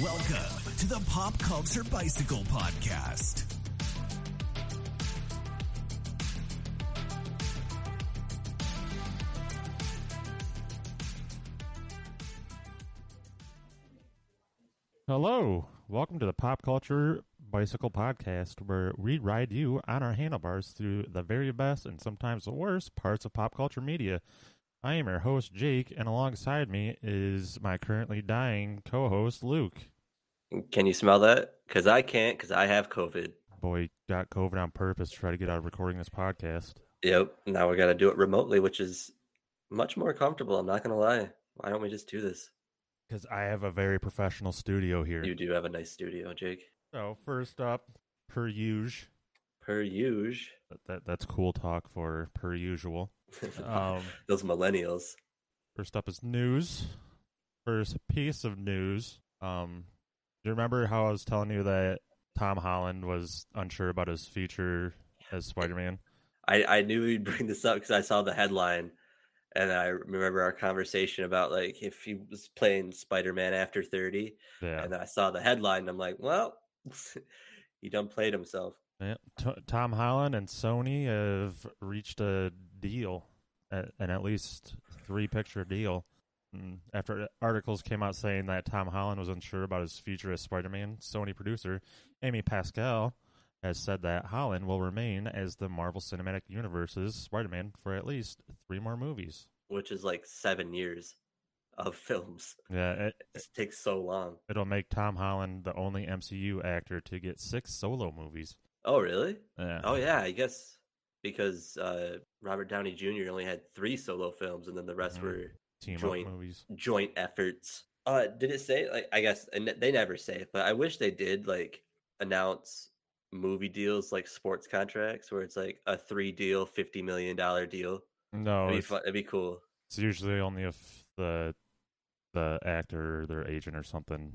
Welcome to the Pop Culture Bicycle Podcast. Hello, welcome to the Pop Culture Bicycle Podcast, where we ride you on our handlebars through the very best and sometimes the worst parts of pop culture media. I am your host, Jake, and alongside me is my currently dying co host, Luke. Can you smell that? Because I can't, because I have COVID. Boy, got COVID on purpose to try to get out of recording this podcast. Yep. Now we got to do it remotely, which is much more comfortable. I'm not going to lie. Why don't we just do this? Because I have a very professional studio here. You do have a nice studio, Jake. So, first up, per usual. Per usual. That, that, that's cool talk for per usual. Um, Those millennials. First up is news. First piece of news. Um, do you remember how I was telling you that Tom Holland was unsure about his future as Spider Man? I, I knew you'd bring this up because I saw the headline and I remember our conversation about like if he was playing Spider Man after 30. Yeah. And I saw the headline and I'm like, well, he done played himself. yeah. T- Tom Holland and Sony have reached a deal, an at least three picture deal. Mm, After articles came out saying that Tom Holland was unsure about his future as Spider Man, Sony producer Amy Pascal has said that Holland will remain as the Marvel Cinematic Universe's Spider Man for at least three more movies. which is like seven years of films. Yeah, it, It takes so long. it'll make Tom Holland the only MCU actor to get six solo movies. Oh, really? Yeah. Oh, yeah, I guess because uh, Robert Downey Jr. only had three solo films, and then the rest Mhm. were Team joint. movies. joint efforts. Uh, did it say like I guess and they never say it, but I wish they did like announce movie deals like sports contracts where it's like a three deal, fifty million dollar deal. No, It'd be fun. It'd be cool. it's usually only if the the actor or their agent or something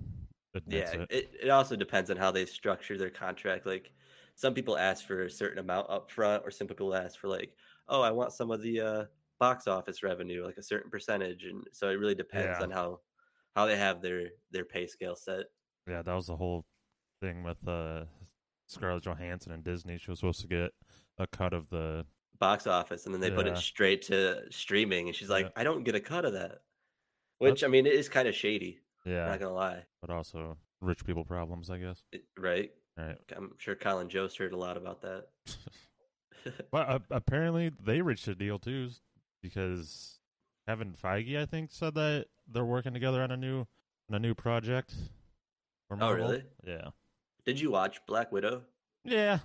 admits Yeah, it. it, it also depends on how they structure their contract. Like some people ask for a certain amount up front, or some people ask for like, oh, I want some of the uh, box office revenue, like a certain percentage, and so it really depends Yeah. on how how they have their their pay scale set. Yeah, that was the whole thing with uh, Scarlett Johansson and Disney. She was supposed to get a cut of the box office and then they put it straight to streaming and she's like Yeah. i don't get a cut of that which i mean it is kind of shady yeah, not gonna lie but also rich people problems, I guess. It- right All right. i'm sure colin jost heard a lot about that But uh, apparently they reached a deal too, because Kevin Feige, I think, said that they're working together on a new on a new project. Oh, really? Yeah. did you watch black widow Yeah.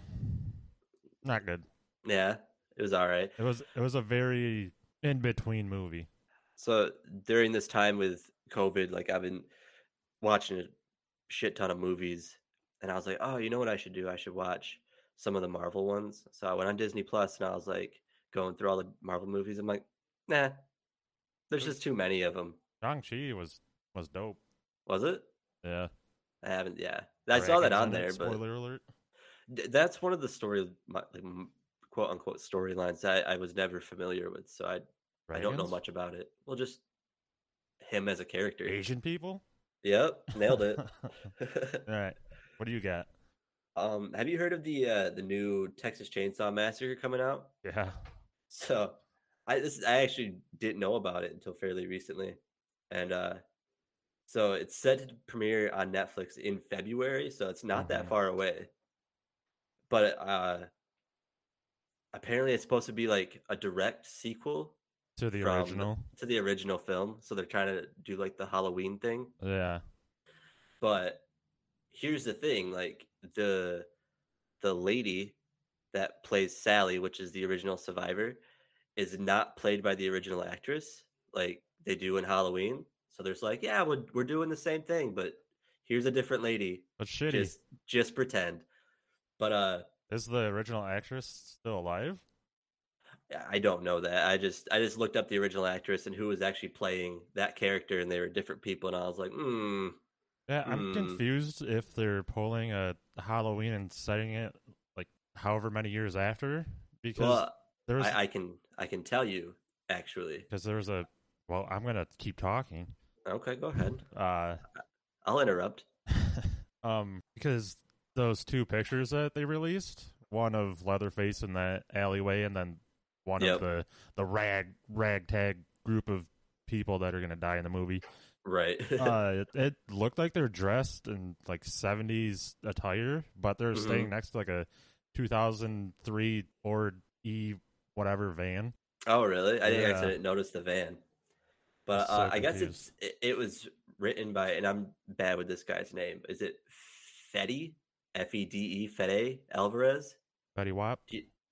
Not good. yeah it was all right It was it was a very in between movie. so during this time with covid like i've been watching a shit ton of movies and i was like oh you know what i should do i should watch some of the marvel ones so i went on disney plus and i was like going through all the marvel movies i'm like nah there's just too many of them Shang Chi was was dope. was it Yeah. I haven't. Yeah, I saw that on there, but spoiler alert. that's one of the story, like, quote unquote storylines I, I was never familiar with. So I I don't know much about it. Well, just him as a character. Asian people. Yep, nailed it. All right. What do you got? um, have you heard of the uh, the new Texas Chainsaw Massacre coming out? Yeah. So I this I actually didn't know about it until fairly recently, and uh, so it's set to premiere on Netflix in February, so it's not that Mhm. far away. But uh, apparently, it's supposed to be like a direct sequel To the From- original. to the original film, so they're trying to do like the Halloween thing. Yeah. But here's the thing: like the the lady that plays Sally, which is the original survivor, is not played by the original actress, like they do in Halloween. So there's like, yeah, we're we're doing the same thing, but here's a different lady. But shitty. Just just pretend. But uh, Is the original actress still alive? I don't know that. I just I just looked up the original actress and who was actually playing that character, and they were different people, and I was like, hmm. Yeah, I'm Hmm. confused if they're pulling a Halloween and setting it like however many years after because Well, there's I, I can I can tell you actually. because there's a well, I'm gonna keep talking. Okay, go ahead. Uh, I'll interrupt. Um, because those two pictures that they released, one of Leatherface in that alleyway, and then one Yep. of the the rag ragtag group of people that are gonna die in the movie. Right. uh, it, it looked like they're dressed in like '70s attire, but they're Mhm. staying next to like a 2003 Ford E whatever van. oh, really? I didn't. Yeah. Didn't notice the van. But so uh, I guess it's it, it was written by, and I'm bad with this guy's name. Is it Fede? F E D E Fede Alvarez? Betty Wap.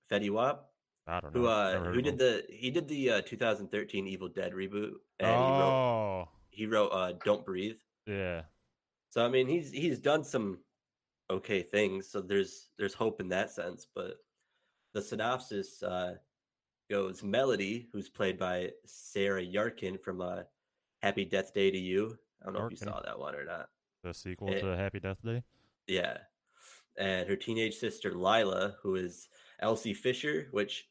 Fede Wap? I don't know. Who uh who did the he did the uh, 2013 Evil Dead reboot and he wrote Oh, he wrote uh Don't Breathe. yeah. So I mean he's he's done some okay things. So there's there's hope in that sense. But the synopsis uh goes Melody, who's played by Sarah Yarkin from uh Happy Death Day to You. I don't know if you saw that one or not. The sequel It- to Happy Death Day. Yeah. And her teenage sister Lila, who is Elsie Fisher, which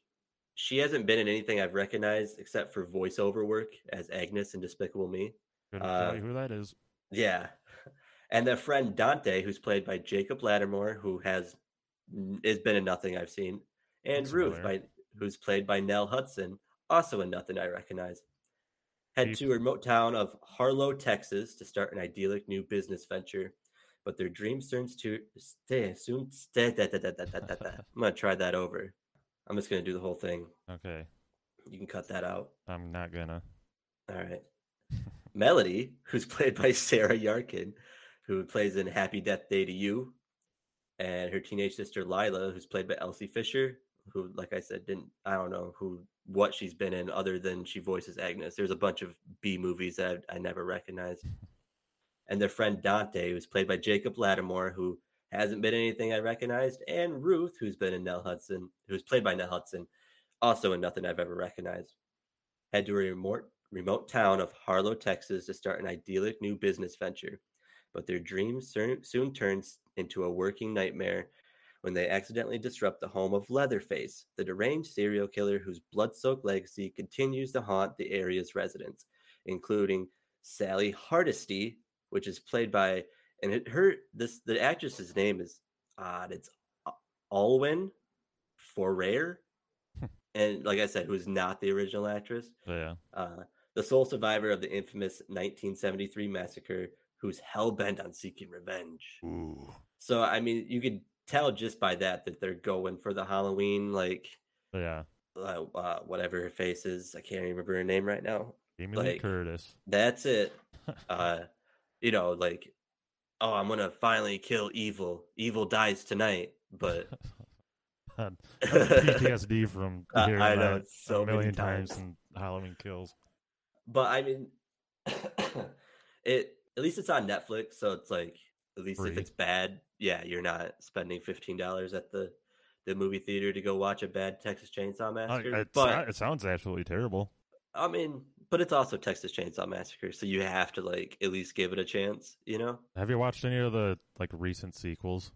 she hasn't been in anything I've recognized except for voiceover work as Agnes in Despicable Me. Couldn't Uh, tell you who that is. Yeah. And their friend Dante, who's played by Jacob Lattimore, who has has been in nothing I've seen, and That's Ruth, by, who's played by Nell Hudson, also in nothing I recognize. Head Deep. to a remote town of Harlow, Texas, to start an idyllic new business venture, but their dream turns to stay soon. Stay, da, da, da, da, da, da, da. I'm gonna try that over. I'm just gonna do the whole thing. Okay, You can cut that out. I'm not gonna. All right. Melody, who's played by Sarah Yarkin, who plays in Happy Death Day to You, and her teenage sister Lila, who's played by Elsie Fisher, who, like I said, didn't I don't know who what she's been in other than she voices Agnes. There's a bunch of B movies that I, I never recognized. And their friend Dante, who's played by Jacob Lattimore, who hasn't been anything I recognized, and Ruth, who's been in Nell Hudson, who's played by Nell Hudson, also in nothing I've ever recognized head to a remote, remote town of Harlow, Texas to start an idyllic new business venture. But their dream soon, soon turns into a working nightmare when they accidentally disrupt the home of Leatherface, the deranged serial killer whose blood soaked legacy continues to haunt the area's residents, including Sally Hardesty, which is played by, and it, her, this, the actress's name is odd. It's Alwyn Forer. And like I said, who's not the original actress Yeah, uh, the sole survivor of the infamous 1973 massacre, who's hell bent on seeking revenge. ooh, So, I mean, you could tell just by that that they're going for the Halloween, like yeah. uh, uh, whatever her face is. I can't remember her name right now. Jamie Lee Curtis. That's it. Uh, you know, like, oh, I'm gonna finally kill evil. Evil dies tonight, but PTSD from I- I know, so a million times times. in Halloween Kills. But I mean, it at least it's on Netflix, so it's like at least if it's bad, yeah, you're not spending fifteen dollars at the the movie theater to go watch a bad Texas Chainsaw Uh, Massacre. it, but it sounds absolutely terrible. I mean, but it's also Texas Chainsaw Massacre, so you have to like at least give it a chance, you know. Have you watched any of the like recent sequels?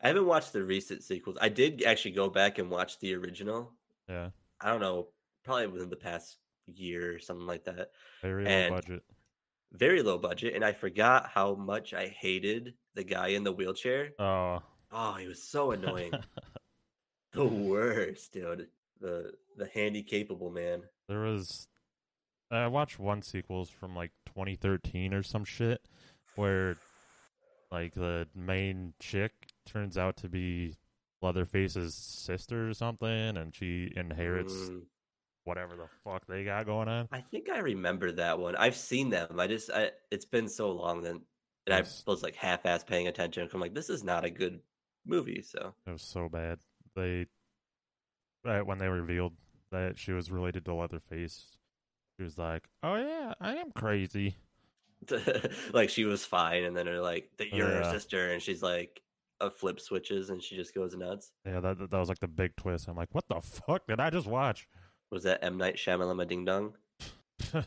I haven't watched the recent sequels. I did actually go back and watch the original. Yeah, I don't know, probably within the past year or something like that. very low And- budget. Very low budget, and I forgot how much I hated the guy in the wheelchair. Oh, Oh, he was so annoying. the worst, dude. The the handy capable man. there was. I watched one sequels from like 2013 or some shit, where like the main chick turns out to be Leatherface's sister or something, and she inherits Mm, whatever the fuck they got going on. I think I remember that one. I've seen them. I just I, it's been so long then and I was like half ass paying attention. I'm like, this is not a good movie. So It was so bad. They right when they revealed that she was related to Leatherface, she was like, "Oh yeah, I am crazy." like she was fine, and then they're like, that you're her sister, and she's like a flip switches and she just goes nuts. Yeah, that that was like the big twist. I'm like, "What the fuck did I just watch?" Was that M Night Shyamalan Ding Dong?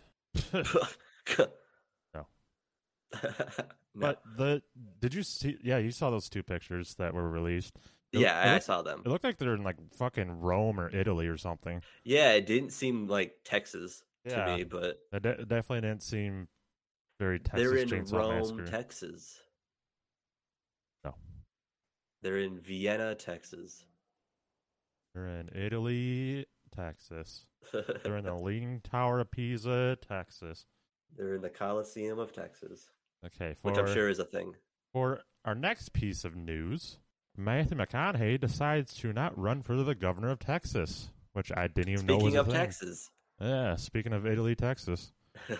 No. no. But the did you see? Yeah, you saw those two pictures that were released. It- yeah, I, I looked- saw them. It looked like they're in like fucking Rome or Italy or something. Yeah, it didn't seem like Texas Yeah. to me, but It de- definitely didn't seem very Texas they're in Chainsaw Rome, Massacre. Texas. No, they're in Vienna, Texas. They're in Italy, Texas. They're in the Leaning Tower of Pisa, Texas. They're in the Coliseum of Texas, Okay, for which I'm sure is a thing. for our next piece of news, Matthew McConaughey decides to not run for the governor of Texas, which I didn't even know was Speaking a of thing. Texas, Yeah, speaking of Italy, Texas.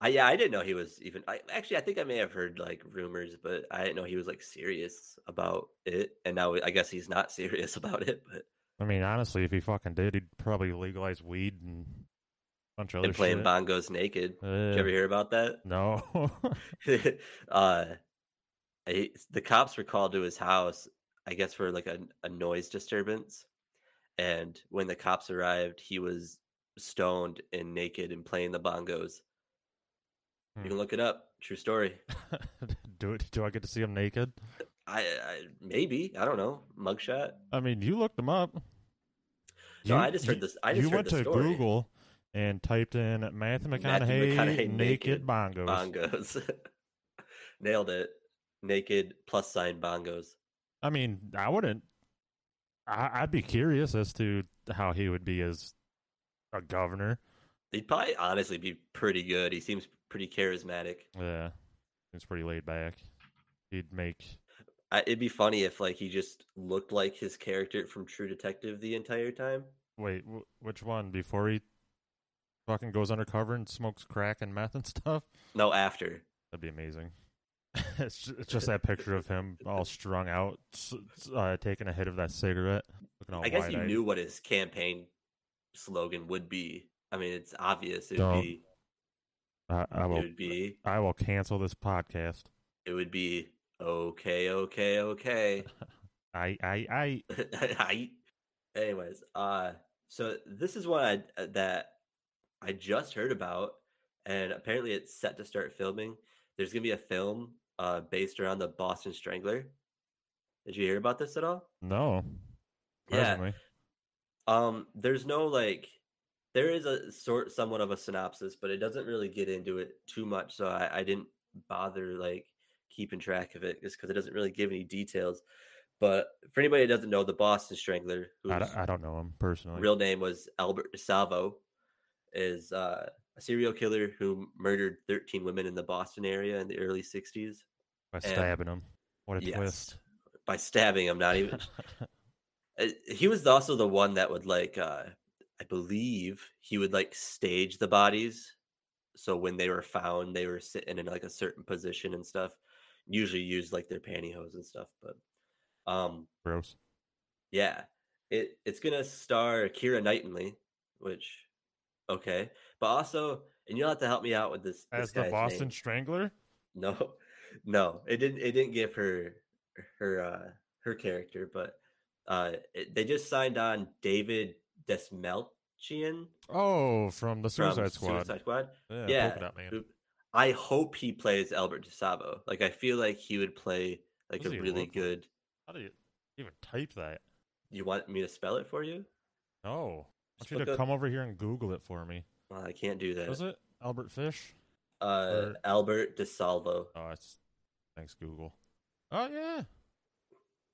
I yeah, I didn't know he was even. I actually, I think I may have heard like rumors, but I didn't know he was like serious about it. And now I guess he's not serious about it. But I mean, honestly, if he fucking did, he'd probably legalize weed and a bunch of other and playing shit. bongos naked. Did you ever hear about that? No. uh, I, the cops were called to his house, I guess, for like a, a noise disturbance. And when the cops arrived, he was stoned and naked and playing the bongos. You Hmm. can look it up. True story. do it? Do I get to see him naked? I, I maybe I don't know mugshot. I mean, you looked them up. No, You- I just heard this. I just you heard went to story. Google and typed in Matthew McConaughey, McConaughey naked, naked bongos. bongos. Nailed it. Naked plus sign bongos. I mean, I wouldn't. I, I'd be curious as to how he would be as a governor. He'd probably honestly be pretty good. He seems pretty charismatic. Yeah, seems pretty laid back. He'd make. I, it'd be funny if like he just looked like his character from True Detective the entire time. Wait, wh- which one? Before he fucking goes undercover and smokes crack and meth and stuff? No, after. That'd be amazing. it's, ju- it's just that picture of him all strung out, uh, taking a hit of that cigarette. Looking all I guess you knew what his campaign slogan would be. I mean, it's obvious. It would be. I, I will. It would be. I will cancel this podcast. It would be. Okay, okay, okay. I, I, I. I, anyways, uh, so this is one I, uh, that I just heard about, and apparently it's set to start filming. There's gonna be a film uh based around the Boston Strangler. Did you hear about this at all? No. Yeah. Um, there's no like, there is a sort, somewhat of a synopsis, but it doesn't really get into it too much. So I, I didn't bother like keeping track of it just because it doesn't really give any details. But for anybody that doesn't know, the Boston Strangler, who's I, don't- I don't know him personally. real name was Albert DeSalvo, is uh, a serial killer who murdered 13 women in the Boston area in the early 60s By and- stabbing him. What a Yes. twist. by stabbing them. Not even. Uh, he was also the one that would like, uh, I believe he would like stage the bodies. So when they were found, they were sitting in like a certain position and stuff. Usually use like their pantyhose and stuff, but um, Gross. Yeah, it it's gonna star Keira Knightley, which okay, but also, and you'll have to help me out with this. this As the Boston name. Strangler? No, no, it didn't. It didn't give her her uh her character, but uh it, they just signed on David Dastmalchian Oh, from the from Suicide Squad. Suicide Squad. Yeah, Yeah, Polka Dot Man. who- I hope he plays Albert DeSalvo. Like I feel like he would play like Does a really look like- good. How do you even type that? You want me to spell it for you? No. I want you to up- come over here and Google it for me. Well, I can't do that. Was it Albert Fish? Uh, or- Albert DeSalvo. Oh, it's thanks Google. Oh yeah,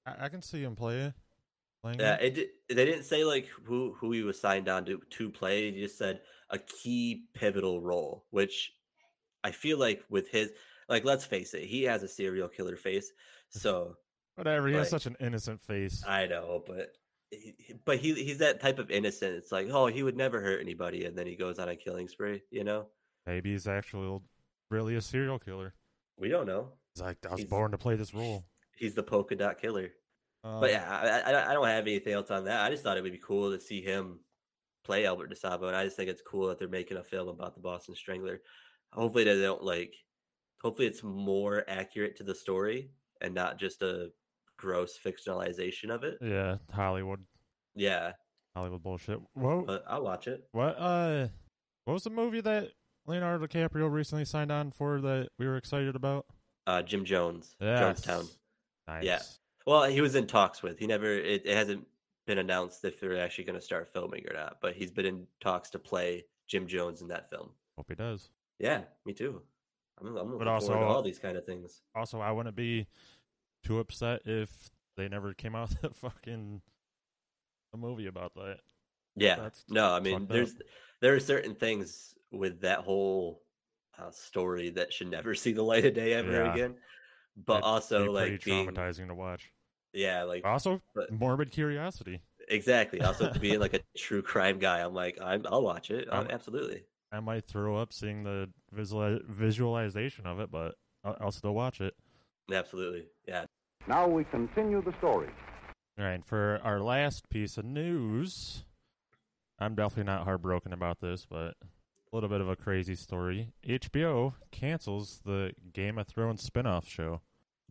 I, I can see him play. Playing Yeah, it. it they didn't say like who who he was signed on to to play. He just said a key pivotal role, which I feel like with his like let's face it, he has a serial killer face. So Whatever. He has such an innocent face. I know, but he- he- but he he's that type of innocent. It's like oh he would never hurt anybody, and then he goes on a killing spree. You know, Maybe he's actually really a serial killer. we don't know. He's like, I was He's- born to play this role. He's the polka dot killer. Um, But yeah, I, I, I don't have anything else on that. I just thought it would be cool to see him play Albert DeSalvo, and I just think it's cool that they're making a film about the Boston Strangler. Hopefully, they don't like. Hopefully, it's more accurate to the story and not just a gross fictionalization of it. yeah, Hollywood, Yeah, Hollywood bullshit. Whoa, but I'll watch it. what? Uh, what was the movie that Leonardo DiCaprio recently signed on for that we were excited about? Uh, Jim Jones, Yes. Jonestown. Nice. Yeah. Well, he was in talks with. He never. It, it hasn't been announced if they're actually going to start filming or not. But he's been in talks to play Jim Jones in that film. Hope he does. Yeah, me too. I'm, I'm looking also- forward to all these kind of things. Also, I wouldn't be too upset if they never came out with a fucking a movie about that. Yeah. That's no, I mean, fucked up. there's there are certain things with that whole uh, story that should never see the light of day ever Yeah. again. But That'd also, like being, traumatizing to watch. yeah, like Also, but- morbid curiosity. exactly. Also, being like a true crime guy, I'm like, I'm, I'll watch it. Um, absolutely. I might throw up seeing the visual visualization of it, but I'll, I'll still watch it. Absolutely. Yeah. Now we continue the story. All right, for our last piece of news, I'm definitely not heartbroken about this, but a little bit of a crazy story. HBO cancels the Game of Thrones spin-off show.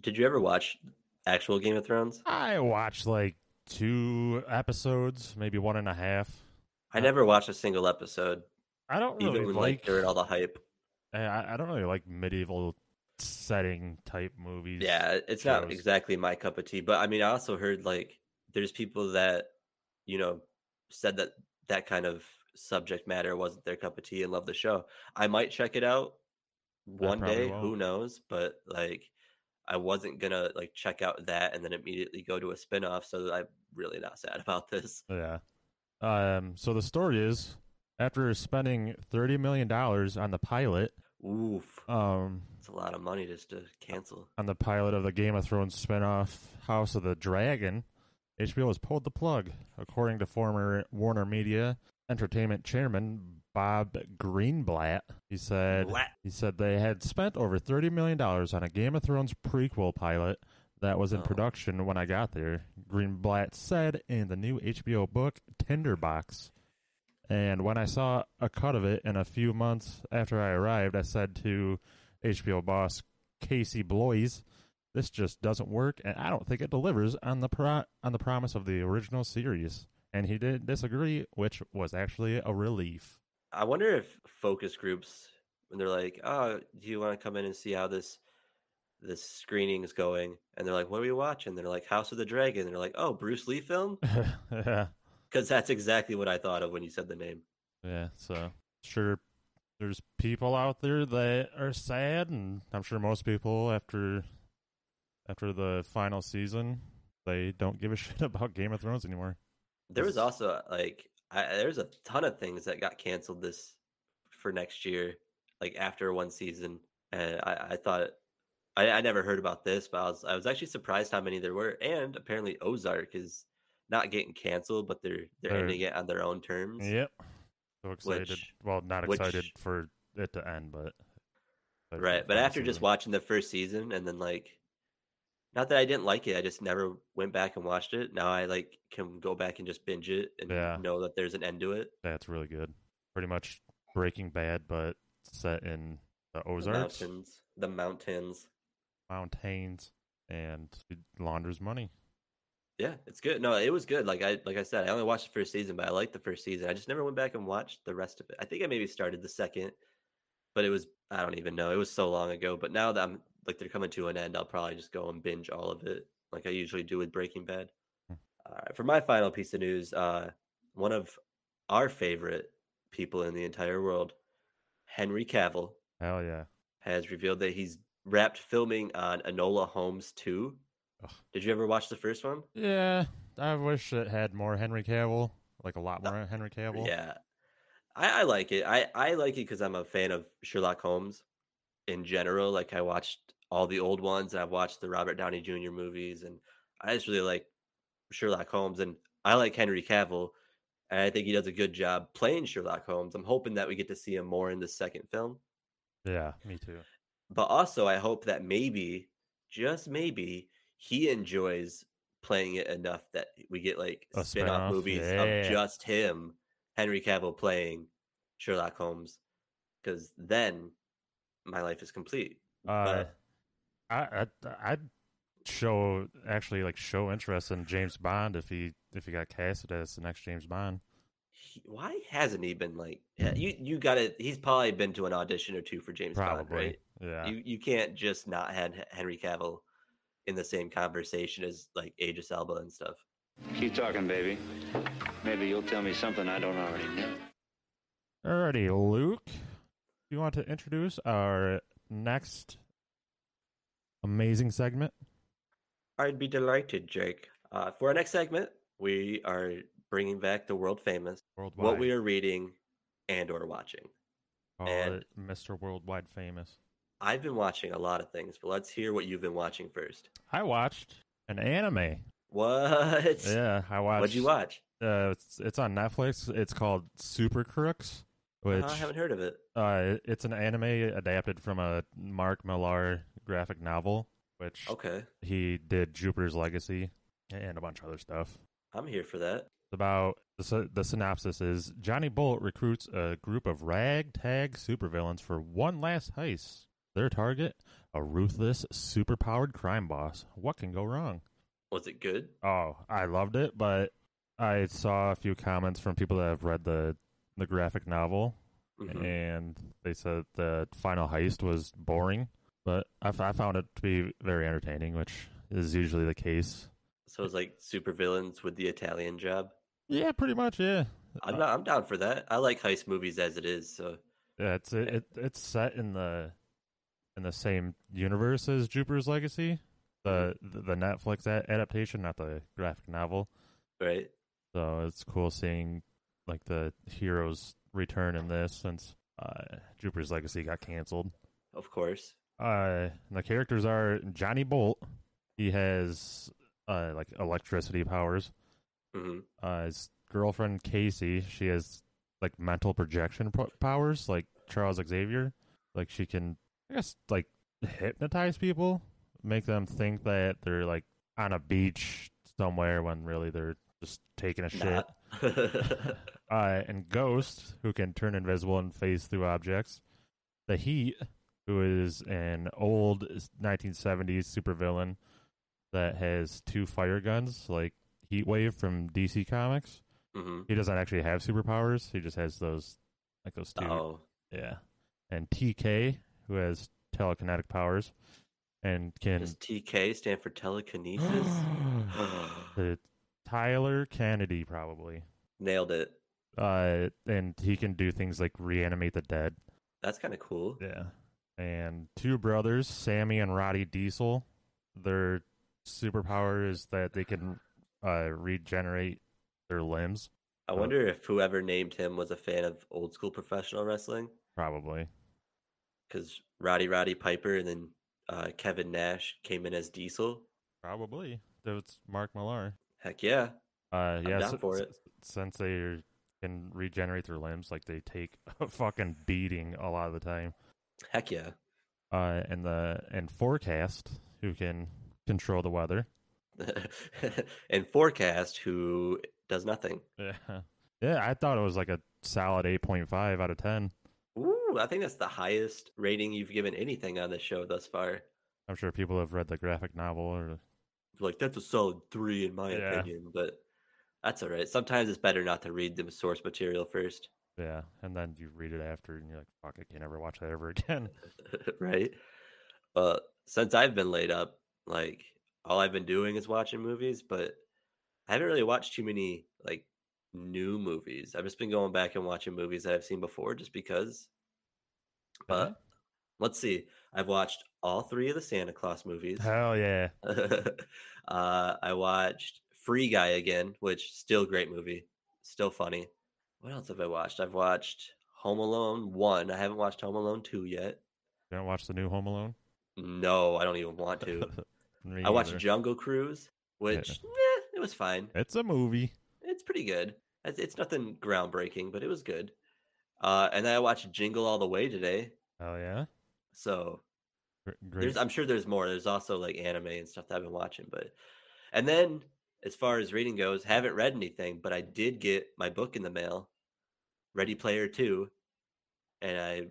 Did you ever watch actual Game of Thrones? I watched like two episodes, maybe one and a half. I never watched a single episode, I don't even really when like. like during all the hype. I, I don't really like medieval setting type movies. Yeah, it's not exactly my cup of tea. But I mean, I also heard like there's people that you know said that that kind of subject matter wasn't their cup of tea and love the show. I might check it out one day. Who won't. knows? But like, I wasn't gonna like check out that and then immediately go to a spinoff. So I'm really not sad about this. Yeah. Um. So the story is, after spending thirty million dollars on the pilot, Oof, um, it's a lot of money just to cancel. on the pilot of the Game of Thrones spinoff House of the Dragon, HBO has pulled the plug, according to former Warner Media Entertainment chairman Bob Greenblatt. He said Blat. he said they had spent over thirty million dollars on a Game of Thrones prequel pilot that was in Oh. production when I got there. Greenblatt said in the new HBO book Tinderbox. And when I saw a cut of it in a few months after I arrived, I said to HBO boss Casey Bloys, "This just doesn't work, and I don't think it delivers on the pro- on the promise of the original series." And he didn't disagree, which was actually a relief. I wonder if focus groups, when they're like, "Oh, do you want to come in and see how this this screening is going?" and they're like, "What are we watching?" they're like, "House of the Dragon." And they're like, "Oh, Bruce Lee film," yeah, because that's exactly what I thought of when you said the name. yeah. So sure, there's people out there that are sad, and I'm sure most people after after the final season, they don't give a shit about Game of Thrones anymore. There was also like, I, there's a ton of things that got canceled this for next year, like after one season, and I, I thought. I, I never heard about this, but I was I was actually surprised how many there were, and apparently Ozark is not getting canceled, but they're they're They're- ending it on their own terms. Yep. So excited. Which- well, not which- excited for it to end, but the Right, but after just watching the first season and then like not that I didn't like it, I just never went back and watched it. Now I like can go back and just binge it and Yeah. know that there's an end to it. That's really good. Pretty much Breaking Bad, but set in the The Ozarks, mountains, the mountains. mountains, and it launders money. Yeah, it's good. No, it was good. Like I like I said, I only watched the first season, but I liked the first season. I just never went back and watched the rest of it. I think I maybe started the second, but it was I don't even know. It was so long ago. But now that I'm like they're coming to an end, I'll probably just go and binge all of it, like I usually do with Breaking Bad. Hmm. All right, for my final piece of news, uh, one of our favorite people in the entire world, Henry Cavill, Hell yeah. has revealed that he's wrapped filming on Enola Holmes 2. Ugh. Did you ever watch the first one? Yeah, I wish it had more Henry Cavill, like a lot uh, more Henry Cavill. Yeah, I, I like it. I, I like it because I'm a fan of Sherlock Holmes in general. Like I watched all the old ones, I've watched the Robert Downey Jr. movies, and I just really like Sherlock Holmes, and I like Henry Cavill, and I think he does a good job playing Sherlock Holmes. I'm hoping that we get to see him more in the second film, Yeah, me too. but also I hope that maybe, just maybe, he enjoys playing it enough that we get like A spin-off spin-off? movies Yeah. of just him, Henry Cavill playing Sherlock Holmes, because then my life is complete. Uh, But- I, I I'd show actually like show interest in James Bond if he if he got casted as the next James Bond. He- why hasn't he been like? Yeah, you you got to He's probably been to an audition or two for James Bond, right? Yeah. You you can't just not have Henry Cavill in the same conversation as like Idris Elba and stuff. Keep talking, baby. Maybe you'll tell me something I don't already know. Alrighty, Luke. Do you want to introduce our next amazing segment? I'd be delighted, Jake. Uh, for our next segment, we are bringing back the world famous Worldwide. what we are reading and or watching. Call and- it Mr. Worldwide Famous. I've been watching a lot of things, but let's hear what you've been watching first. I watched an anime. What? Yeah, I watched. What'd you watch? Uh, it's, it's on Netflix. It's called Super Crooks, which Uh, I haven't heard of it. uh, it's an anime adapted from a Mark Millar graphic novel, which Okay, he did Jupiter's Legacy and a bunch of other stuff. I'm here for that. It's about the, the synopsis is Johnny Bolt recruits a group of ragtag supervillains for one last heist. Their target, a ruthless, superpowered crime boss. What can go wrong? Was it good? Oh, I loved it, but I saw a few comments from people that have read the the graphic novel, Mhm. and they said the final heist was boring. But I, f- I found it to be very entertaining, which is usually the case. So it's like supervillains with the Italian job. Yeah, pretty much. Yeah, I'm not. I'm down for that. I like heist movies as it is. So Yeah, it's it, it it's set in the in the same universe as Jupiter's Legacy, the the, the Netflix adaptation, not the graphic novel. right. So it's cool seeing like the heroes return in this since uh, Jupiter's Legacy got canceled. Of course. Uh, the characters are Johnny Bolt. He has uh, like electricity powers. hmm Uh, his girlfriend Casey, she has like mental projection po- powers, like Charles Xavier. Like she can, I guess, like hypnotize people, make them think that they're like on a beach somewhere when really they're just taking a shit. Uh, and Ghost, who can turn invisible and phase through objects. The Heat, who is an old 1970s supervillain that has two fire guns, like Heatwave from DC Comics. hmm He doesn't actually have superpowers. He just has those, like those two. Oh, Yeah. And TK, who has telekinetic powers and can. does TK stand for telekinesis? the Tyler Kennedy, probably. Nailed it. Uh, and he can do things like reanimate the dead. That's kind of cool. Yeah. And two brothers, Sammy and Roddy Diesel, their superpower is that they can uh, regenerate their limbs. I wonder if whoever named him was a fan of old school professional wrestling. Probably. Because Roddy Roddy Piper and then uh, Kevin Nash came in as Diesel. Probably. That's Mark Millar. Heck yeah. Uh, yeah, s- for s- it. since they can regenerate their limbs, like they take a fucking beating a lot of the time. Heck yeah. Uh, and the and forecast who can control the weather. and Forecast, who does nothing. Yeah, yeah. I thought it was like a solid eight point five out of ten. Ooh, I think that's the highest rating you've given anything on this show thus far. I'm sure people have read the graphic novel or Like that's a solid three in my Yeah. opinion, but that's all right. Sometimes it's better not to read the source material first, yeah, and then you read it after and you're like, fuck, I can't ever watch that ever again. right? Uh, since I've been laid up, like all I've been doing is watching movies, but I haven't really watched too many like new movies. I've just been going back and watching movies that I've seen before, just because. But Okay. let's see. I've watched all three of the Santa Claus movies. Hell yeah, uh, I watched Free Guy again, which still great movie, still funny. What else have I watched? I've watched Home Alone one. I haven't watched Home Alone two yet. you don't watch the new Home Alone? No, I don't even want to. I watched. Jungle Cruise, which eh, it was fine. It's a movie. It's pretty good. It's, it's nothing groundbreaking, but it was good. Uh, and then I watched Jingle All the Way today. Oh yeah, So I'm sure there's more. There's also like anime and stuff that I've been watching, but and then as far as reading goes, haven't read anything, but I did get my book in the mail, Ready Player Two, and I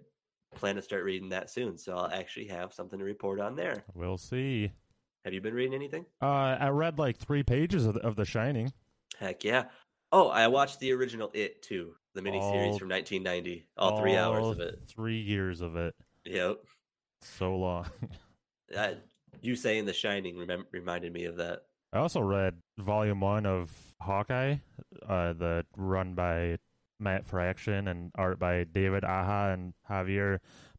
plan to start reading that soon. So I'll actually have something to report on there. We'll see. Have you been reading anything? Uh, I read like three pages of the, of The Shining. Heck yeah! Oh, I watched the original It too, the miniseries All- from 1990. All three hours of it. Three years of it. Yep. So long. I, you saying The Shining remem- reminded me of that. I also read volume one of Hawkeye, uh, the run by Matt Fraction and art by David Aja and Javier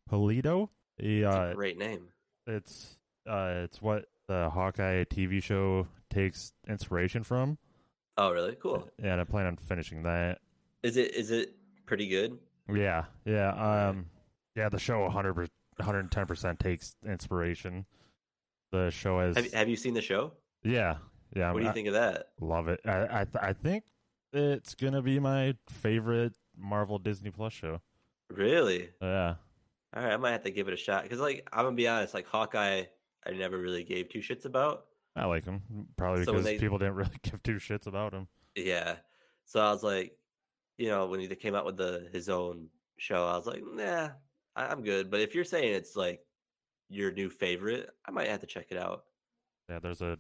Pulido. He, uh, a great name. it's uh, it's what the Hawkeye TV show takes inspiration from. Oh, really? Cool. Yeah, and I plan on finishing that. Is it is it pretty good? Yeah, yeah, um, yeah. The show 100 110 percent takes inspiration. The show has, Have you- Have you seen the show? yeah, yeah. What do you I think of that? Love it. I I, th- I think it's gonna be my favorite Marvel Disney Plus show. Really? Yeah, All right, I might have to give it a shot because, like, I'm gonna be honest, like Hawkeye, I never really gave two shits about. I like him probably So because they- people didn't really give two shits about him. Yeah, so I was like, you know, when he came out with the his own show, I was like, nah, I, I'm good. But if you're saying it's like your new favorite, I might have to check it out. Yeah, there's a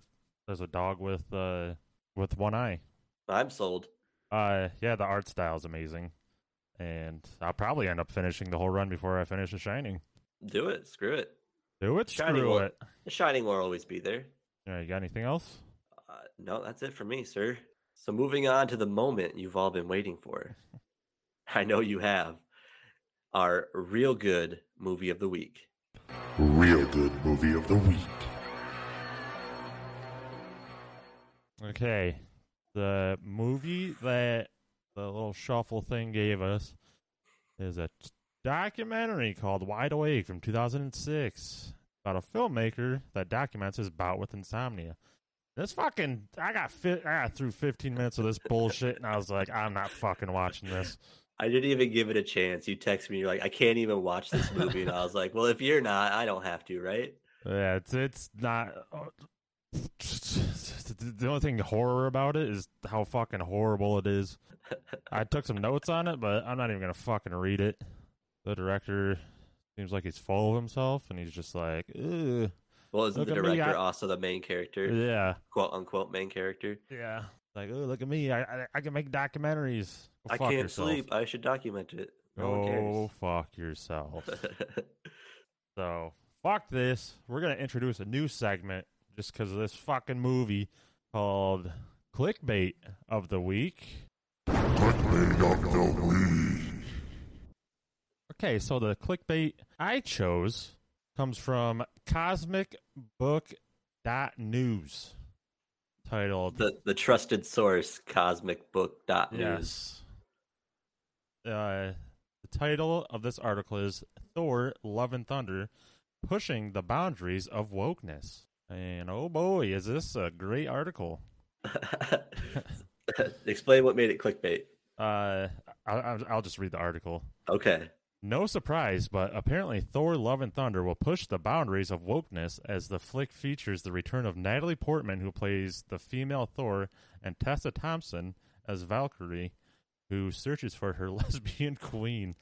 there's a dog with uh with one eye. I'm sold. Uh, yeah, the art style is amazing, and I'll probably end up finishing the whole run before I finish The Shining. Do it. Screw it. Do it, Shining screw will- it. The Shining will always be there. Yeah, you got anything else? Uh, no, that's it for me, sir. So moving on to the moment you've all been waiting for. I know you have. Our real good movie of the week. Real good movie of the week. Okay, the movie that the little shuffle thing gave us is a t- documentary called Wide Awake from 2006 about a filmmaker that documents his bout with insomnia. This fucking I got fit I got through 15 minutes of this bullshit and I was like I'm not fucking watching this. I didn't even give it a chance. You text me, you're like, I can't even watch this movie. and I was like, well, if you're not, I don't have to, right? Yeah, it's it's not. The only thing horror about it is how fucking horrible it is. I took some notes on it, but I'm not even gonna fucking read it. The director seems like he's full of himself, and he's just like, Ugh. Well, isn't the at me, director I- also the main character, yeah, quote unquote main character? yeah. Like, oh, look at me, I I, I can make documentaries. Go I can't yourself. sleep. I should document it. No one Go fuck yourself. So fuck this. We're gonna introduce a new segment just because of this fucking movie called Clickbait of the Week. Clickbait of the week. Okay, so the clickbait I chose comes from cosmicbook.news titled the the trusted source, Cosmic Book dot news. Yes. Uh, the title of this article is Thor: Love and Thunder, pushing the boundaries of wokeness. And oh boy, is this a great article! Explain what made it clickbait. Uh, I'll- I'll just read the article. Okay. No surprise, but apparently Thor Love and Thunder will push the boundaries of wokeness as the flick features the return of Natalie Portman, who plays the female Thor, and Tessa Thompson as Valkyrie, who searches for her lesbian queen.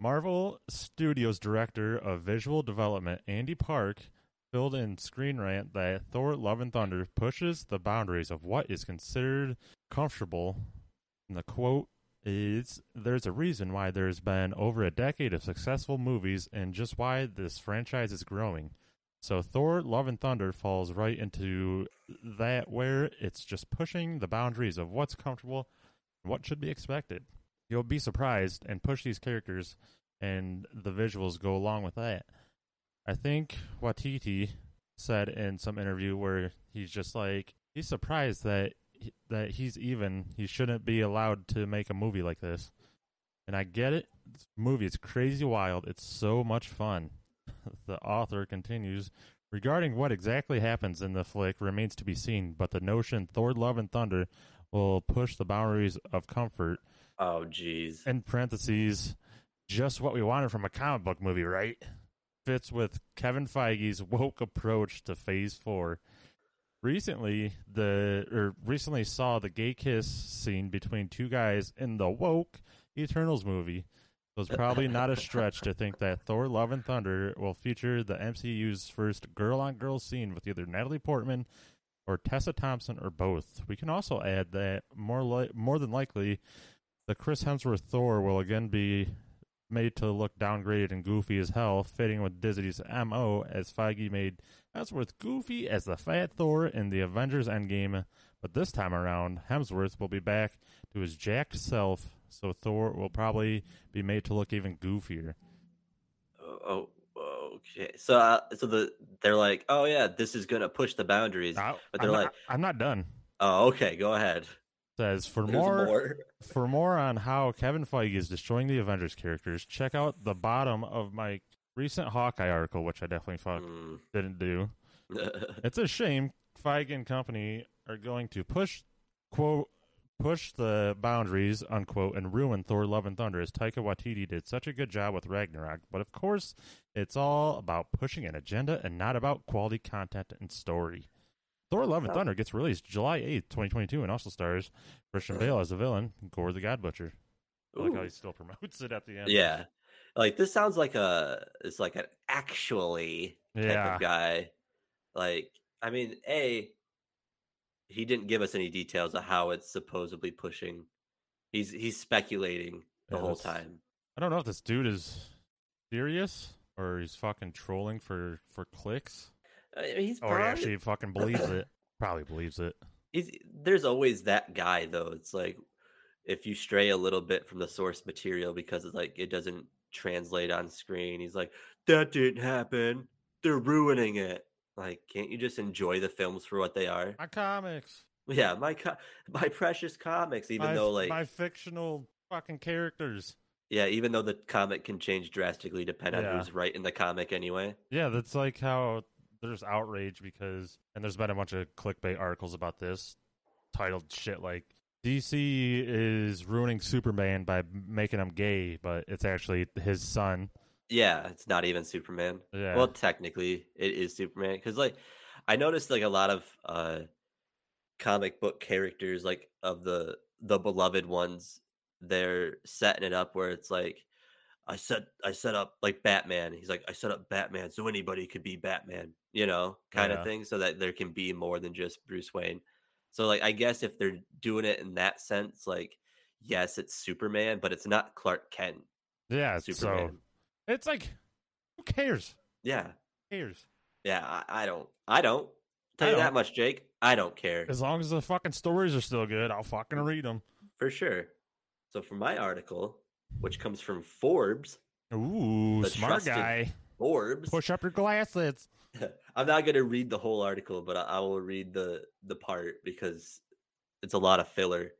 Marvel Studios director of visual development Andy Park filled in Screen Rant that Thor Love and Thunder pushes the boundaries of what is considered comfortable. in the quote is there's a reason why there's been over a decade of successful movies and just why this franchise is growing. So Thor Love and Thunder falls right into that where it's just pushing the boundaries of what's comfortable and what should be expected. You'll be surprised and push these characters and the visuals go along with that. I think Waititi said in some interview where he's just like he's surprised that that he's even he shouldn't be allowed to make a movie like this. And I get it. This movie is crazy wild. It's so much fun. the author continues regarding what exactly happens in the flick remains to be seen, but the notion Thor Love and Thunder will push the boundaries of comfort Oh, jeez. in parentheses, just what we wanted from a comic book movie, right? Fits with Kevin Feige's woke approach to Phase Four. Recently, the or recently saw the gay kiss scene between two guys in the woke Eternals movie. So it's probably not a stretch to think that Thor: Love and Thunder will feature the MCU's first girl-on-girl scene with either Natalie Portman or Tessa Thompson or both. We can also add that more li- more than likely the Chris Hemsworth Thor will again be made to look downgraded and goofy as hell, fitting with Disney's MO as Feige made Hemsworth goofy as the Fat Thor in the Avengers Endgame. But this time around, Hemsworth will be back to his jacked self, so Thor will probably be made to look even goofier. Oh, oh, Okay, so uh, so the they're like, oh yeah, this is gonna push the boundaries. I, But they're not, like- I'm not done. Oh, okay, go ahead. Says for There's more, for more on how Kevin Feige is destroying the Avengers characters, check out the bottom of my recent Hawkeye article, which I definitely fuck Mm. didn't do. It's a shame Feige and company are going to push quote push the boundaries unquote and ruin Thor: Love and Thunder as Taika Waititi did such a good job with Ragnarok. But of course, it's all about pushing an agenda and not about quality content and story. Thor: Love and. Thunder gets released July eighth, twenty twenty two, and also stars Christian Bale as the villain, Gorr the God Butcher. I like how he still promotes it at the end. Yeah, like this sounds like a it's like an actually type Yeah. of guy. Like, I mean, a he didn't give us any details of how it's supposedly pushing. He's he's speculating the Yeah, whole time. I don't know if this dude is serious or he's fucking trolling for for clicks. I mean, he's Or he probably, actually fucking believes it. Probably believes it. he's there's always that guy though. It's like if you stray a little bit from the source material because it's like it doesn't translate on screen, he's like, That didn't happen. They're ruining it. Like, can't you just enjoy the films for what they are? My comics. Yeah, my co- my precious comics, even my, though like my fictional fucking characters. yeah, even though the comic can change drastically depending Yeah. on who's writing the comic anyway. Yeah, that's like how there's outrage because and there's been a bunch of clickbait articles about this titled shit like DC is ruining Superman by making him gay, but it's actually his son. Yeah, it's not even Superman. Yeah. Well, technically, it is Superman because, like, I noticed like a lot of uh comic book characters, like of the the beloved ones, they're setting it up where it's like, I set I set up like Batman. He's like, I set up Batman so anybody could be Batman, you know, kind Yeah. of thing, so that there can be more than just Bruce Wayne. So, like, I guess if they're doing it in that sense, like, yes, it's Superman, but it's not Clark Kent. yeah, Superman. so it's like who cares? Yeah, Who cares? Yeah, I, I don't. I don't. Tell I you that don't. much, Jake. I don't care As long as the fucking stories are still good, I'll fucking read them. for sure. So, for my article, which comes from Forbes, Ooh, smart guy. Forbes. Push up your glasses. I'm not going to read the whole article, but I, I will read the the part because it's a lot of filler.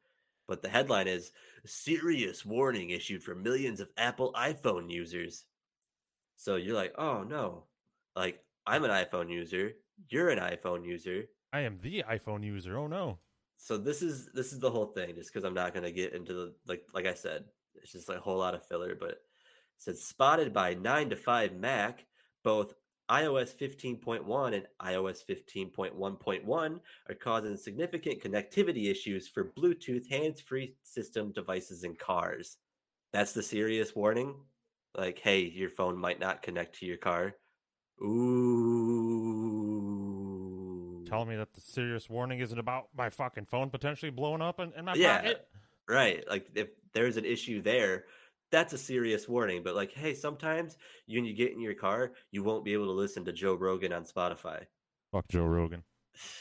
But the headline is "Serious Warning Issued for Millions of Apple iPhone Users." So you're like, "Oh no!" Like I'm an iPhone user. You're an iPhone user. I am the iPhone user. Oh no. so this is this is the whole thing just because i'm not going to get into the like like i said it's just like a whole lot of filler but it says spotted by 9 to 5 mac both ios 15.1 and ios 15.1.1 are causing significant connectivity issues for bluetooth hands-free system devices in cars that's the serious warning like hey your phone might not connect to your car ooh Telling me that the serious warning isn't about my fucking phone potentially blowing up in, in my Yeah. pocket. Right. Like if there's an issue there, that's a serious warning. But like, hey, sometimes you, when you get in your car, you won't be able to listen to Joe Rogan on Spotify. Fuck Joe Rogan.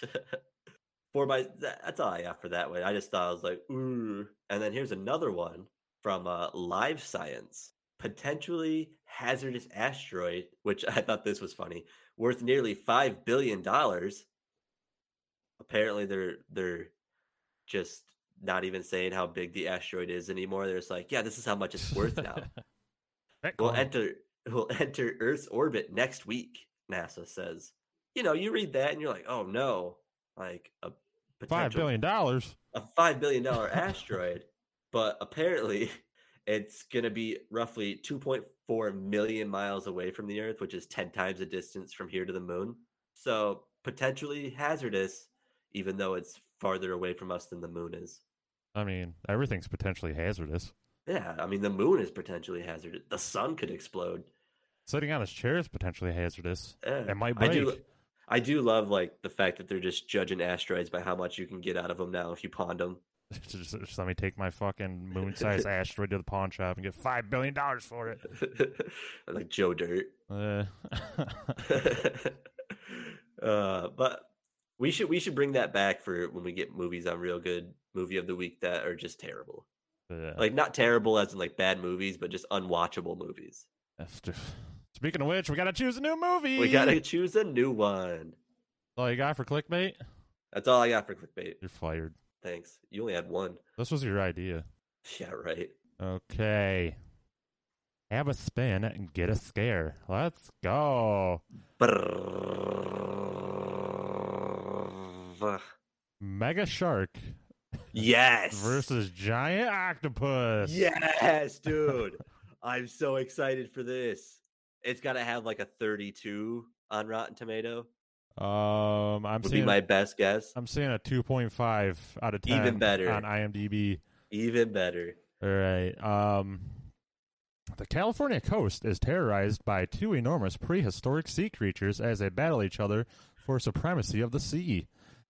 For my, that, that's all I got for that one. I just thought I was like, ooh. And then here's another one from uh, Live Science. Potentially hazardous asteroid, which I thought this was funny, worth nearly five billion dollars. Apparently, they're they're just not even saying how big the asteroid is anymore. They're just like, yeah, this is how much it's worth now. we'll enter will enter Earth's orbit next week. NASA says. You know, you read that and you're like, oh no, like a Five billion dollars. a five billion dollar asteroid, but apparently it's gonna be roughly two point four million miles away from the Earth, which is ten times the distance from here to the moon. So potentially hazardous, even though it's farther away from us than the moon is. I mean, everything's potentially hazardous. Yeah, I mean the moon is potentially hazardous. The sun could explode. Sitting on his chair is potentially hazardous. Yeah. It might I break. do. I do love like the fact that they're just judging asteroids by how much you can get out of them now if you pawned them. just, just let me take my fucking moon-sized asteroid to the pawn shop and get five billion dollars for it. like Joe Dirt. Uh, uh, but we should we should bring that back for when we get movies on real good movie of the week that are just terrible. yeah. Like not terrible as in like bad movies, but just unwatchable movies. Speaking of which, we gotta choose a new movie. We gotta choose a new one. That's all you got for clickbait? That's all I got for clickbait. You're fired. Thanks. You only had one. This was your idea. Yeah, right. Okay. Have a spin and get a scare. Let's go. Brrrr. Mega Shark Yes. versus Giant Octopus. Yes, dude. I'm so excited for this. It's got to have like a 32 on Rotten Tomato. Um, I'm Would be seeing my best guess. I'm seeing a 2.5 out of 10 Even better. on IMDb. Even better. All right. Um, the California coast is terrorized by two enormous prehistoric sea creatures as they battle each other for supremacy of the sea.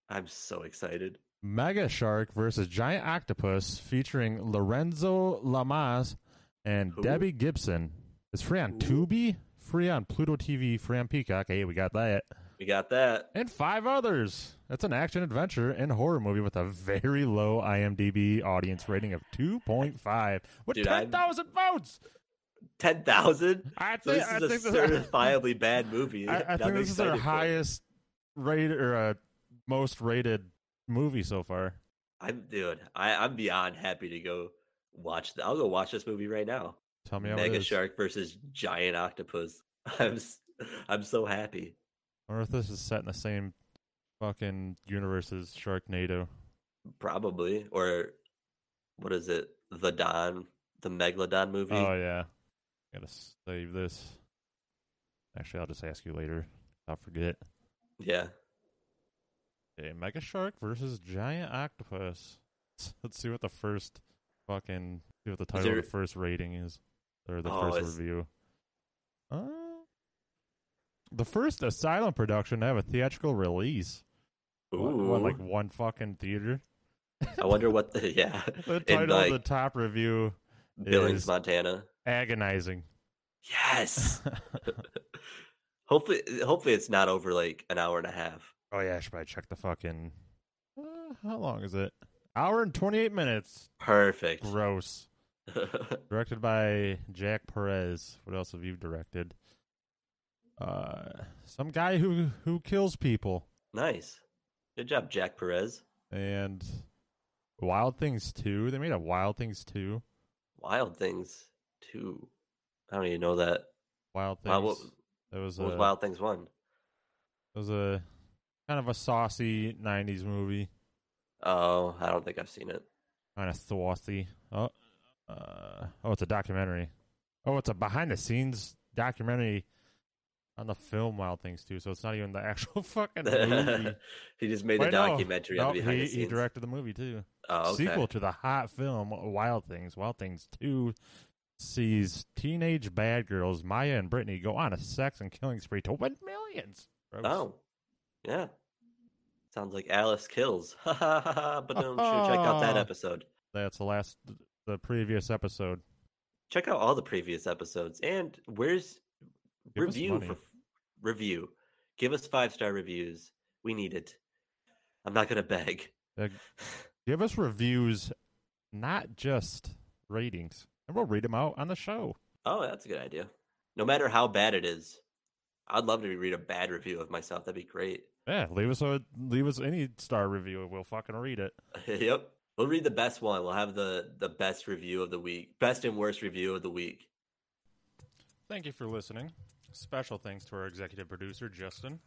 I'm so excited. Mega Shark versus Giant Octopus featuring Lorenzo Lamas and Who? Debbie Gibson. It's free on? Tubi, free on Pluto TV, free on Peacock. Hey, we got that. We got that. And five others. It's an action adventure and horror movie with a very low IMDb audience rating of 2.5 with Dude, I'm- 10,000 votes. 10,000? I So think, this I is a think this- certifiably bad movie. I, I think this is our highest rated or uh, most rated movie so far. I'm dude. I, I'm beyond happy to go watch. The, I'll go watch this movie right now. Tell me how Mega. Shark versus Giant Octopus. I'm I'm so happy. I wonder if this is set in the same fucking universe as Sharknado. Probably or what is it? The Don, the Megalodon movie. Oh yeah, gotta save this. Actually, I'll just ask you later. I'll forget. yeah. Okay, Mega Shark versus Giant Octopus. Let's see what the first fucking see what the title there- of the first rating is or the Oh, first it's- review. Uh, the first Asylum production to have a theatrical release. What, what, like one fucking theater? I wonder what the yeah. The in title of the top review Billings, is- Montana. agonizing. Yes. hopefully, hopefully it's not over like an hour and a half. Oh yeah, I should probably check the fucking. Uh, how long is it? Hour and twenty eight minutes. Perfect. Gross. Directed by Jack Perez. What else have you directed? Uh, some guy who who kills people nice. Good job, Jack Perez. and Wild Things Two. They made a Wild Things Two. Wild Things two. I don't even know that. Wild Things. Wow, what, That was what was Wild Things one? it was a kind of a saucy '90s movie. Oh, I don't think I've seen it. kind of saucy. Oh, uh, oh, it's a documentary. Oh, it's a behind the scenes documentary on the film Wild Things too. So it's not even the actual fucking movie. he just made Wait, the documentary No, on behind he, he directed the movie too. oh, okay. Sequel to the hot film Wild Things. Wild Things Two sees teenage bad girls Maya and Brittany go on a sex and killing spree to win millions. Gross. Oh, yeah. Sounds like Alice kills. Ha ha ha ha. But don't check out that episode. that's the last, the previous episode. Check out all the previous episodes. And where's Give review for review? Give us five star reviews. We need it. I'm not gonna beg. Uh, Give us reviews, not just ratings, and we'll read them out on the show. Oh, that's a good idea. No matter how bad it is, I'd love to read a bad review of myself. That'd be great. Yeah, leave us a leave us any star review. We'll fucking read it. yep. We'll read the best one. We'll have the the best review of the week. Best and worst review of the week. Thank you for listening. Special thanks to our executive producer Justin.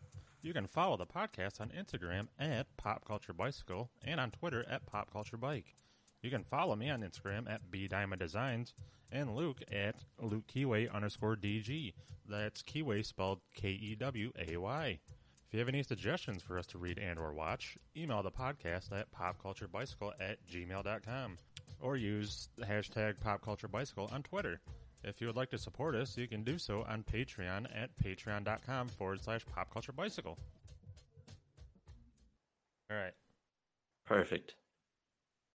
You can follow the podcast on Instagram at Pop Culture Bicycle and on Twitter at Pop Culture Bike. You can follow me on Instagram at B Diamond Designs and Luke at Luke Keway underscore DG. That's Keway spelled K E W A Y. If you have any suggestions for us to read and or watch, email the podcast at popculturebicycle at gmail.com or use the hashtag popculturebicycle on Twitter. If you would like to support us, you can do so on Patreon at patreon.com forward slash popculturebicycle. All right. Perfect.